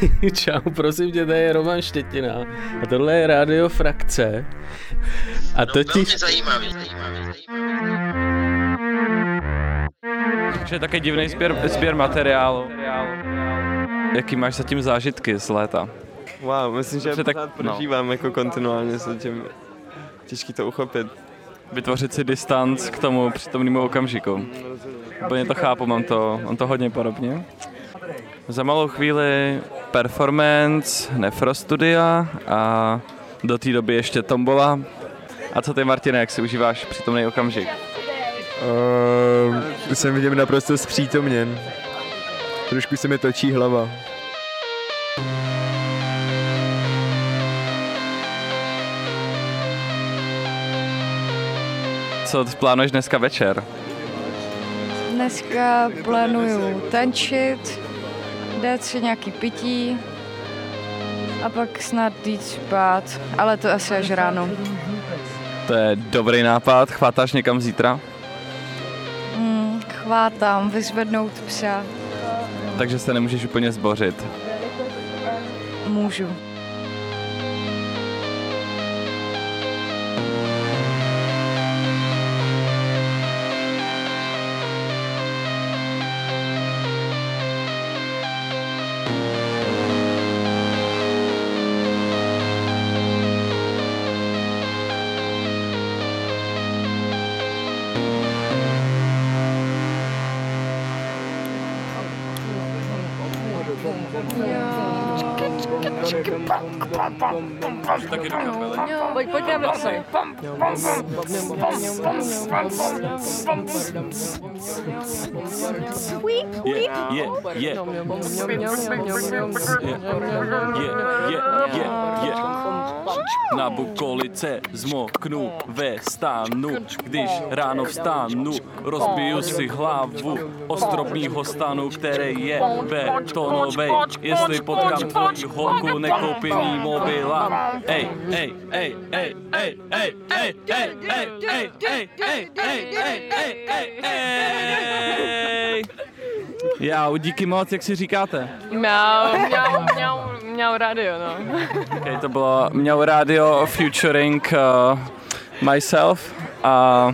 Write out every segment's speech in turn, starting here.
Čau, prosím tě, tady je Roman Štětina a tohle je Radio Frakce. A to ti... zajímavý, zajímavý, zajímavý. Je taky divný sběr, sběr materiálu. Jaký máš zatím zážitky z léta? Wow, myslím, že tak, tak- pořád prožívám jako kontinuálně se tím těžký to uchopit. Vytvořit si distanc k tomu přítomnému okamžiku. Úplně to chápu, mám to, mám to hodně podobně. Za malou chvíli performance Nefro Studia a do té doby ještě tombola. A co ty, Martine, jak si užíváš přítomný okamžik? Uh, jsem v něm naprosto zpřítomněn. Trošku se mi točí hlava. Co plánuješ dneska večer? Dneska plánuju tančit, dát si nějaký pití a pak snad jít spát, ale to asi až ráno. To je dobrý nápad, chvátáš někam zítra? Hmm, chvátám vyzvednout psa, Takže se nemůžeš úplně zbořit. můžu. Takiego. Na bukolice zmoknu ve stánu, když ráno vstánu, rozbiju si hlavu ostrobního stanu, který je betonovej. Jestli potkám tvoji holku, nekoupím jí mobila. Ej, ej, ej, ej, ej, ej. Já, díky moc, jak si říkáte? Mňau, mňau, mňau, mňau radio, no. Okay, to bylo Mňau Radio featuring uh, myself a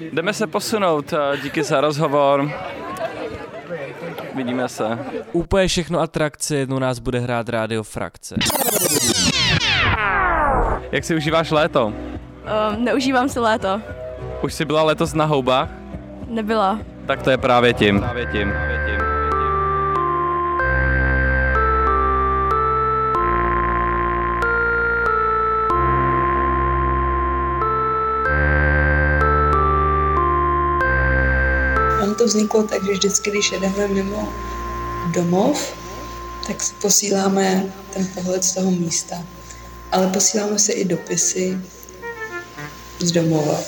jdeme se posunout. Uh, díky za rozhovor. Vidíme se. Úplně všechno atrakce, jednou nás bude hrát rádio Frakce. Jak si užíváš léto? Um, neužívám si léto. Už jsi byla letos na houbách? Nebyla. Tak to je právě tím. Právě tím. Právě tím. Ono to vzniklo tak, že vždycky, když jedeme mimo domov, tak si posíláme ten pohled z toho místa. Ale posíláme si i dopisy z domova.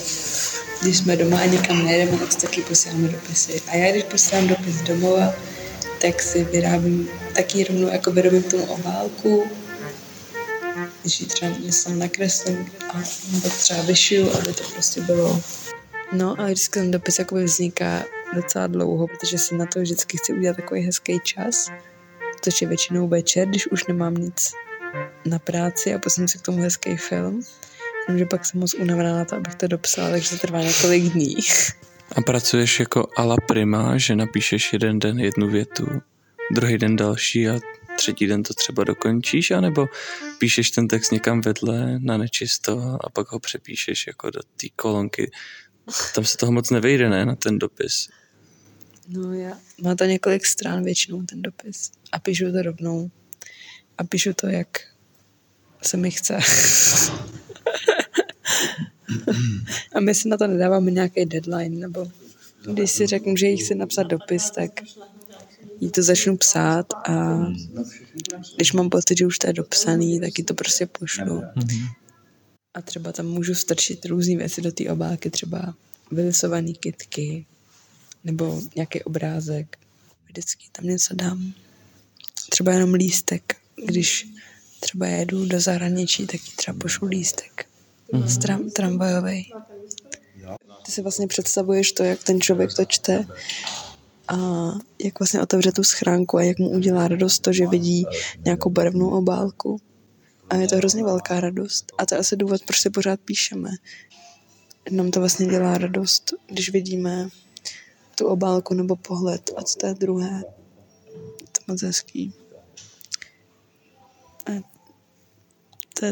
Když jsme doma a nikam nejedeme, tak taky posíláme dopisy. A já, když posílám dopis z domova, tak si vyrábím taky rovnou, jako vyrobím tomu obálku, když ji třeba něco nakreslím a nebo třeba vyšiju, aby to prostě bylo No a vždycky ten dopis jakoby vzniká docela dlouho, protože si na to vždycky chci udělat takový hezký čas, což je většinou večer, když už nemám nic na práci a posím si k tomu hezký film. Jenomže pak jsem moc unavená na to, abych to dopsala, takže to trvá několik dní. A pracuješ jako ala prima, že napíšeš jeden den jednu větu, druhý den další a třetí den to třeba dokončíš, anebo píšeš ten text někam vedle na nečisto a pak ho přepíšeš jako do té kolonky. Tam se toho moc nevejde, ne, na ten dopis. No já, má to několik stran většinou ten dopis a píšu to rovnou. A píšu to, jak se mi chce. a my si na to nedáváme nějaký deadline, nebo když si řeknu, že jí chci napsat dopis, tak jí to začnu psát a když mám pocit, že už to je dopsaný, tak jí to prostě pošlu. A třeba tam můžu strčit různé věci do té obálky, třeba vylisované kytky nebo nějaký obrázek. Vždycky tam něco dám. Třeba jenom lístek. Když třeba jedu do zahraničí, tak jí třeba pošlu lístek. Mm-hmm. Tram, tramvajový. Ty si vlastně představuješ to, jak ten člověk to čte a jak vlastně otevře tu schránku a jak mu udělá radost to, že vidí nějakou barevnou obálku. A je to hrozně velká radost. A to je asi důvod, proč si pořád píšeme. Nám to vlastně dělá radost, když vidíme tu obálku nebo pohled a co to je druhé. To moc hezký.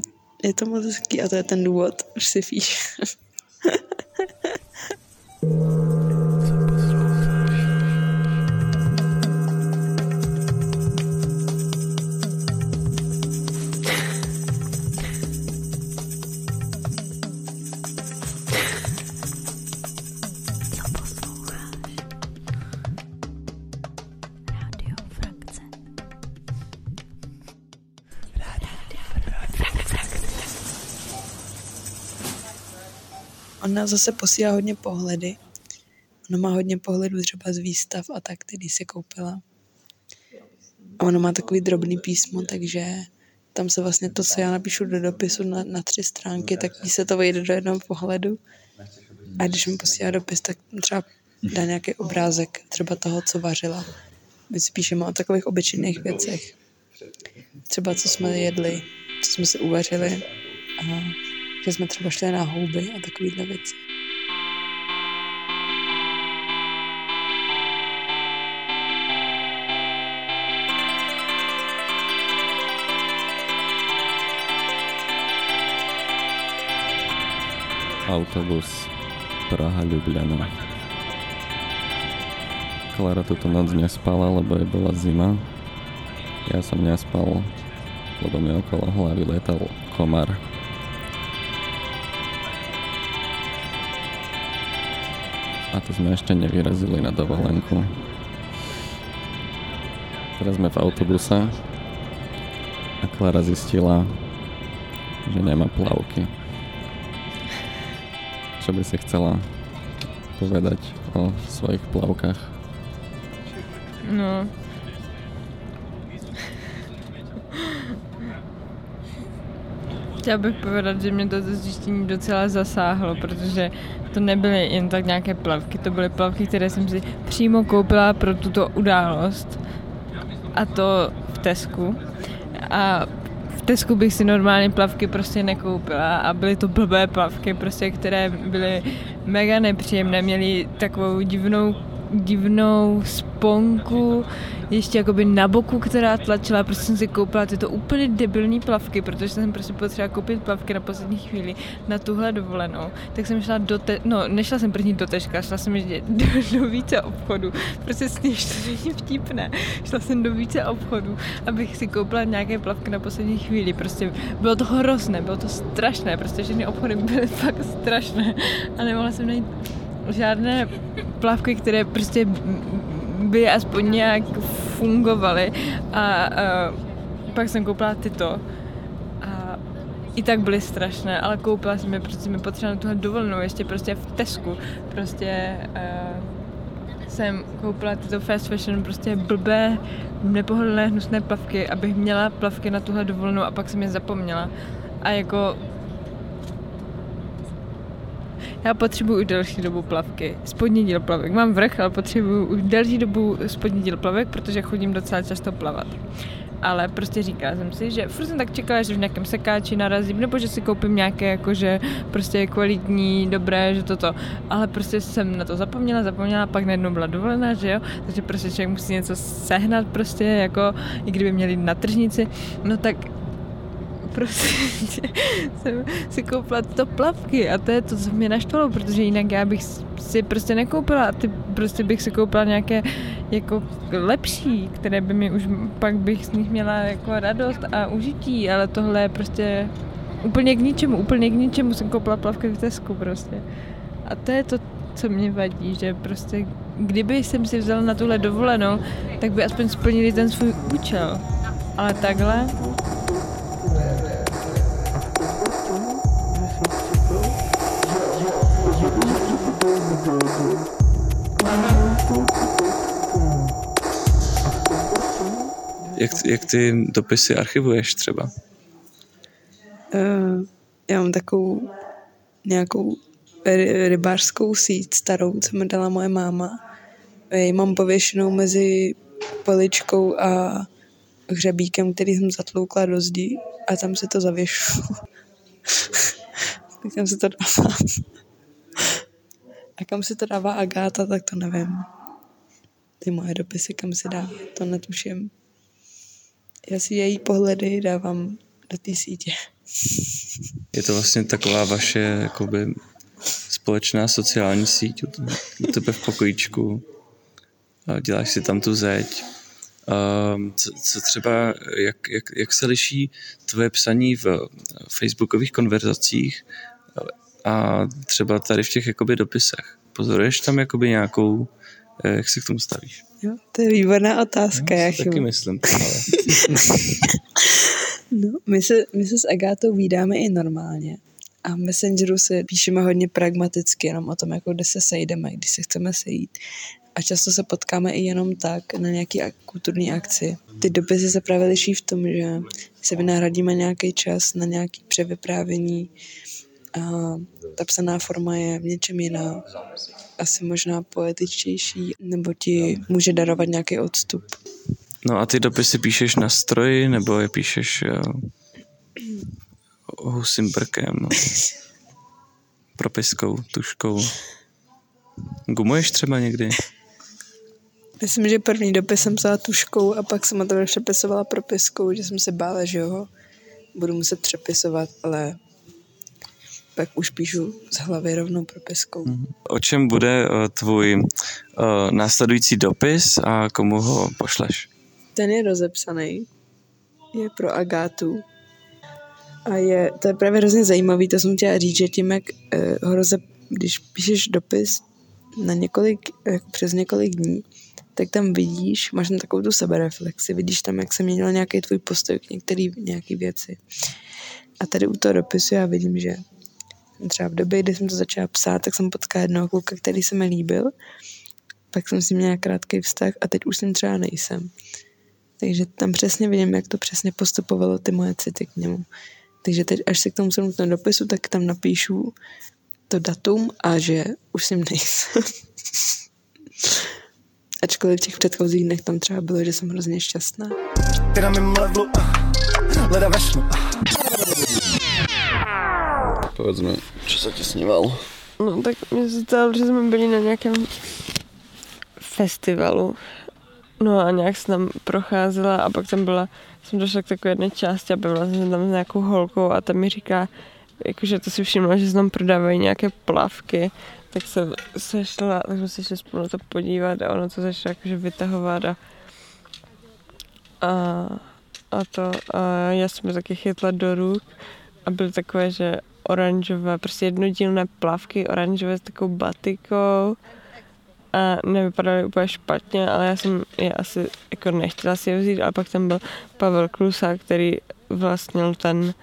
To je, je to moc hezký a to je ten důvod, proč si píš. Ona zase posílá hodně pohledy. Ona má hodně pohledů třeba z výstav a tak, který si koupila. A ona má takový drobný písmo, takže tam se vlastně to, co já napíšu do dopisu na, na tři stránky, tak jí se to vejde do jednoho pohledu. A když mi posílá dopis, tak třeba dá nějaký obrázek třeba toho, co vařila. My spíšeme o takových obyčejných věcech. Třeba co jsme jedli, co jsme si uvařili. A že jsme třeba šli na houby a takovýhle věci. Autobus Praha-Ljubljana. Klara túto noc nespala, lebo je bola zima. Ja som nespal, lebo mi okolo hlavy letal komar. A to sme ešte nevyrazili na dovolenku. Teraz sme v autobuse a Klara zistila, že nemá plavky. Čo by si chcela povedať o svojich plavkách? No. Chtěla bych povedat, že mě to zjištění docela zasáhlo, protože to nebyly jen tak nějaké plavky, to byly plavky, které jsem si přímo koupila pro tuto událost. A to v Tesku. A v Tesku bych si normálně plavky prostě nekoupila a byly to blbé plavky, prostě, které byly mega nepříjemné, měly takovou divnou divnou sponku, ještě jakoby na boku, která tlačila, prostě jsem si koupila tyto úplně debilní plavky, protože jsem prostě potřebovala koupit plavky na poslední chvíli na tuhle dovolenou. Tak jsem šla do, te- no nešla jsem první do Teška, šla jsem ještě do, do více obchodů, prostě sněž to vtipné. Šla jsem do více obchodů, abych si koupila nějaké plavky na poslední chvíli, prostě bylo to hrozné, bylo to strašné, prostě všechny obchody byly fakt strašné a nemohla jsem najít žádné plavky, které prostě by aspoň nějak fungovaly. A, a pak jsem koupila tyto. A i tak byly strašné, ale koupila jsem je, protože mi potřebovala tuhle dovolenou ještě prostě v Tesku, prostě uh, jsem koupila tyto fast fashion prostě blbé, nepohodlné, hnusné plavky, abych měla plavky na tuhle dovolenou a pak jsem je zapomněla. A jako já potřebuji delší dobu plavky. Spodní díl plavek. Mám vrch, ale potřebuji už delší dobu spodní díl plavek, protože chodím docela často plavat. Ale prostě říkala jsem si, že furt jsem tak čekala, že v nějakém sekáči narazím, nebo že si koupím nějaké jakože prostě kvalitní, dobré, že toto. Ale prostě jsem na to zapomněla, zapomněla, pak najednou byla dovolená, že jo. Takže prostě člověk musí něco sehnat prostě, jako i kdyby měli na tržnici. No tak prostě jsem si koupila tyto plavky a to je to, co mě naštvalo, protože jinak já bych si prostě nekoupila a ty prostě bych si koupila nějaké jako lepší, které by mi už pak bych z nich měla jako radost a užití, ale tohle je prostě úplně k ničemu, úplně k ničemu jsem koupila plavky v Tesku prostě. A to je to, co mě vadí, že prostě kdyby jsem si vzala na tuhle dovolenou, tak by aspoň splnili ten svůj účel. Ale takhle Jak, jak ty dopisy archivuješ třeba? Uh, já mám takovou nějakou ry- rybářskou síť starou, co mi dala moje máma. ji mám pověšenou mezi poličkou a hřebíkem, který jsem zatloukla do zdi a tam se to zavěšu. tak tam se to dává. a kam se to dává Agáta, tak to nevím. Ty moje dopisy, kam se dá, to netuším. Já si její pohledy dávám do té sítě. Je to vlastně taková vaše jakoby, společná sociální síť u tebe v pokojíčku. Děláš si tam tu zeď. Um, co, co třeba, jak, jak, jak se liší tvoje psaní v facebookových konverzacích a třeba tady v těch jakoby dopisech? Pozoruješ tam jakoby nějakou, eh, jak se k tomu stavíš? Jo, to je výborná otázka. Já já taky myslím. Ale... No, my se, my se s Agátou vídáme i normálně. A v Messengeru se píšeme hodně pragmaticky, jenom o tom, jako kde se sejdeme, když se chceme sejít. A často se potkáme i jenom tak na nějaký ak- kulturní akci. Ty dopisy se právě liší v tom, že si vynahradíme nějaký čas na nějaký převyprávění a ta psaná forma je v něčem jiná. Asi možná poetičtější, nebo ti může darovat nějaký odstup. No a ty dopisy píšeš na stroji, nebo je píšeš uh, husím brkem, propiskou, tuškou. Gumuješ třeba někdy? Myslím, že první dopis jsem psala tuškou a pak jsem to přepisovala propiskou, že jsem se bála, že ho budu muset přepisovat, ale pak už píšu z hlavy rovnou propiskou. O čem bude uh, tvůj uh, následující dopis a komu ho pošleš? Ten je rozepsaný, je pro Agátu a je, to je právě hrozně zajímavý, to jsem chtěla říct, že tím, jak ho rozep, když píšeš dopis na několik, jako přes několik dní, tak tam vidíš, máš tam takovou tu sebereflexi, vidíš tam, jak se měnil nějaký tvůj postoj k některé nějaký věci. A tady u toho dopisu já vidím, že třeba v době, kdy jsem to začala psát, tak jsem potkala jednoho kluka, který se mi líbil, pak jsem s ním měla krátký vztah a teď už ním třeba nejsem. Takže tam přesně vidím, jak to přesně postupovalo ty moje city k němu. Takže teď, až se k tomu sednu ten dopisu, tak tam napíšu to datum a že už ním nejsem. Ačkoliv v těch předchozích dnech tam třeba bylo, že jsem hrozně šťastná. Ty na mým levelu, leda vešnu. Povedz mi, čo sa ti snívalo? No tak mi se stalo, že jsme byli na nějakém festivalu. No a nějak jsem tam procházela a pak tam byla, jsem došla k takové jedné části a bavila jsem se tam s nějakou holkou a ta mi říká, jakože to si všimla, že se tam prodávají nějaké plavky, tak se sešla, tak jsme se šli spolu to podívat a ono to začalo jakože vytahovat a, a, a to a já jsem taky chytla do ruk a byly takové, že oranžové, prostě jednodílné plavky oranžové s takovou batikou a nevypadaly úplně špatně, ale já jsem je asi jako nechtěla si je vzít, ale pak tam byl Pavel Klusák, který vlastnil ten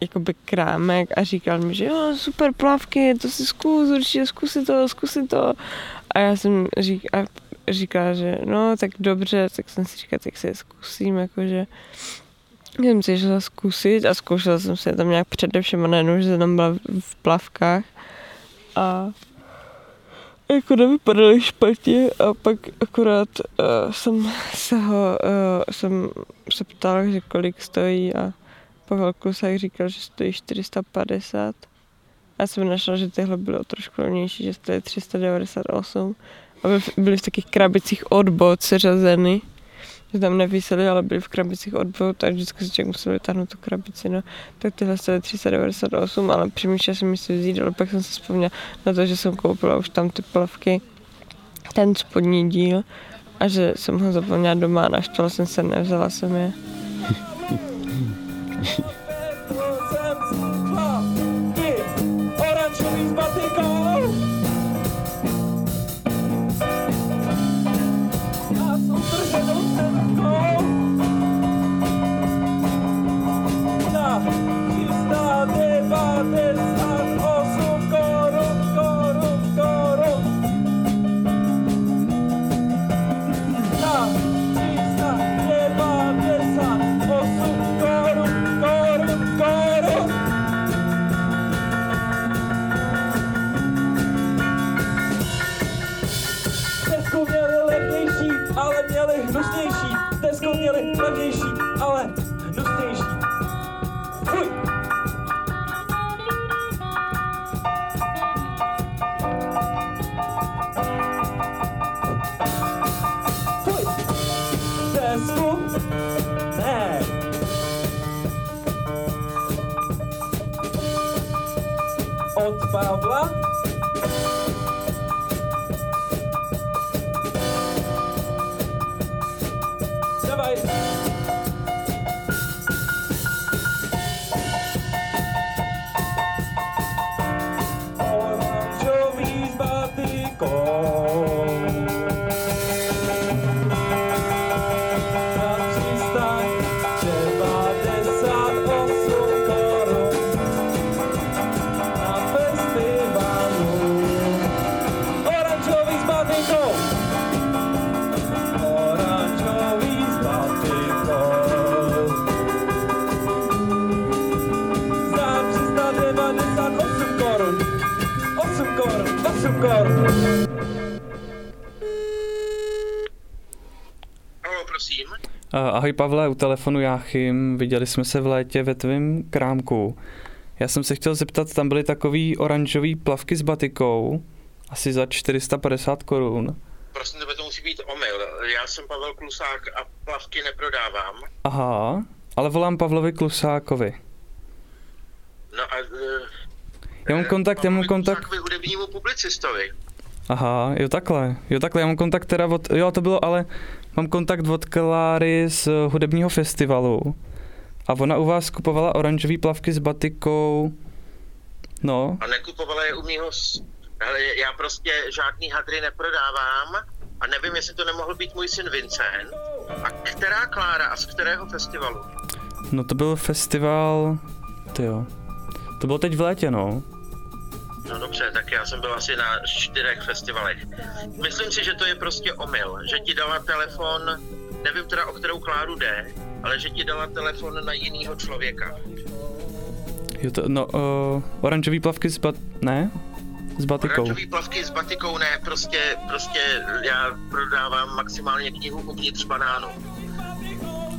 jakoby krámek a říkal mi, že jo, super plavky, to si zkus, určitě zkusit to, zkusit to. A já jsem řík, a říkala, že no, tak dobře, tak jsem si říkala, tak si je zkusím, jakože jsem si šla zkusit a zkoušela jsem se tam nějak především a najednou, že jsem tam byla v plavkách a jako nevypadaly špatně a pak akorát uh, jsem se ho, uh, jsem se ptala, že kolik stojí a Pavel Klusák říkal, že stojí 450. Já jsem našla, že tyhle byly o trošku levnější, že stojí 398 a byly, v takých krabicích od bot seřazeny že tam nevysely, ale byly v krabicích od bot vždycky si člověk musel vytáhnout tu krabici, no. Tak tyhle stojí 398, ale přemýšlela jsem si vzít, ale pak jsem se vzpomněla na to, že jsem koupila už tam ty plavky, ten spodní díl a že jsem ho zapomněla doma a naštvala jsem se, nevzala jsem je. Od Pavla? 8 korun. Halo, prosím. Ahoj Pavle, u telefonu Jáchym, viděli jsme se v létě ve tvém krámku. Já jsem se chtěl zeptat, tam byly takový oranžový plavky s batikou, asi za 450 korun. Prosím tebe, to musí být omyl. Já jsem Pavel Klusák a plavky neprodávám. Aha, ale volám Pavlovi Klusákovi. No a uh, Já mám kontakt, já mám kontakt, Klusákovi hudebnímu publicistovi. aha, jo takhle, jo takhle, já mám kontakt teda od, jo to bylo, ale mám kontakt od Kláry z hudebního festivalu a ona u vás kupovala oranžové plavky s batikou, no, A nekupovala je u mýho... Hele, já prostě žádný hadry neprodávám a nevím, jestli to nemohl být můj syn Vincent. A která Klára a z kterého festivalu? no to byl festival, ty jo, to bylo teď v létě, no. No dobře, tak já jsem byl asi na čtyřech festivalech. Myslím si, že to je prostě omyl, že ti dala telefon, nevím teda o kterou Kláru jde, ale že ti dala telefon na jinýho člověka. Jo to, no, uh, oranžový plavky s bat... ne? S batikou. Oranžový plavky s batikou ne, prostě, prostě já prodávám maximálně knihu uvnitř banánu.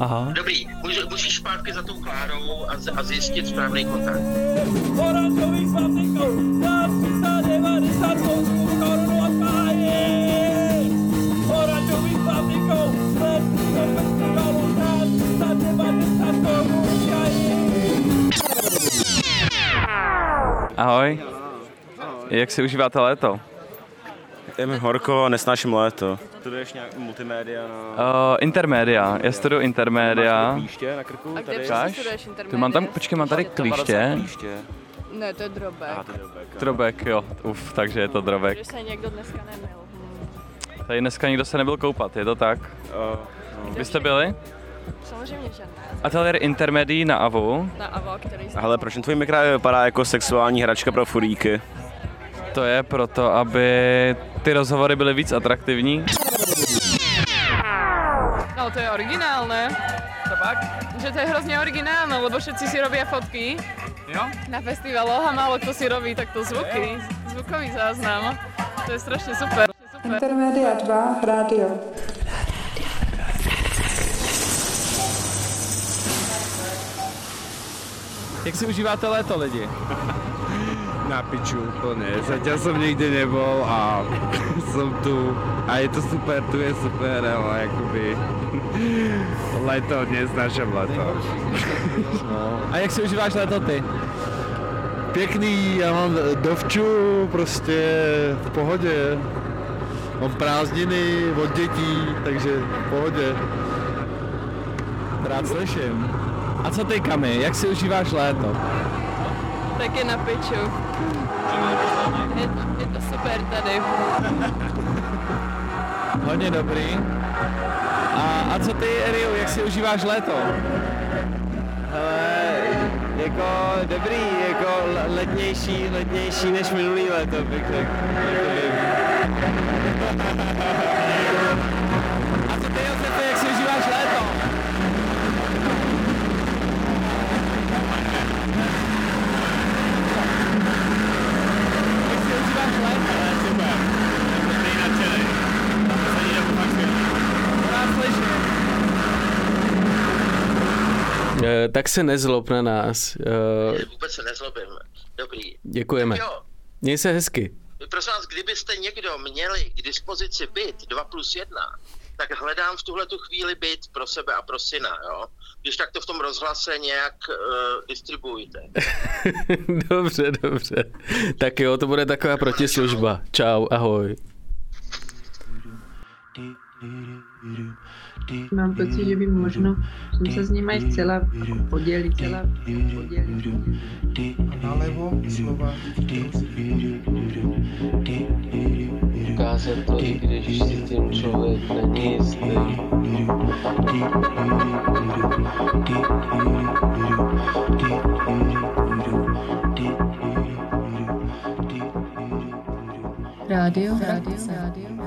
Aha. Dobrý, může, můžeš zpátky za tou Klárou a, z- a zjistit správný kontakt. Oranžový s batikou za 398 korun od páni. Oranžový s batikou za 390 korun Ahoj. Jak si užíváte léto? Je mi horko, nesnáším léto. Studuješ nějak multimédia na... Uh, intermédia, já studuju intermédia. Klíště na krku? A kde tady? studuješ Ty mám tam, počkej, mám tady klíště. Ne, to je drobek. Aha, to je drobek. Drobek, jo, uf, takže je to drobek. Že se někdo dneska nemil. Tady dneska nikdo se nebyl koupat, je to tak? Uh, no. Vy jste byli? Samozřejmě, že ne. Ateliér intermédií na AVU. Na AVO, který Hele, proč tvůj mikrofon vypadá jako sexuální hračka pro furíky? To je proto, aby ty rozhovory byly víc atraktivní. No to je originál, ne? To pak? Že to je hrozně originálne, lebo všetci si robia fotky Jo? na festivaloch a málo kto si robí takto zvuky, zvukový záznam. To je strašne super. super. Intermedia 2, rádio. Jak si užíváte léto lidi? Na piču úplně, zatím jsem nikdy nebol a jsem tu a je to super, tu je super, ale jakoby léto, neznášam léto. No. A jak si užíváš léto ty? Pěkný, já mám dovču, prostě v pohodě. Mám prázdniny od dětí, takže v pohodě. Rád slyším. A co ty Kami, jak si užíváš léto? Taky na piču. Je, je to super tady. Hodně dobrý. A, a co ty, Rio, jak si užíváš léto? Hele, jako dobrý, jako le- letnější, letnější než minulý léto bych řekl. Tak se nezlob na nás. Eh, Vůbec se nezlobím. Dobrý. Děkujeme. Tak jo, Měj se hezky. prosím vás, kdybyste někdo měli k dispozici byt 2 plus 1, tak hledám v tuhle tu chvíli byt pro sebe a pro syna, jo. Když tak to v tom rozhlase nějak uh, distribuujte. dobře, dobře. Tak jo, to bude taková protislužba. Čau, ahoj. Mám pocit, že by možno som sa s ním aj chcela ako podeliť, chcela podeliť. Nalevo slova Ukázat to, i když si tím člověk není jistý. Rádio, rádio, rádio.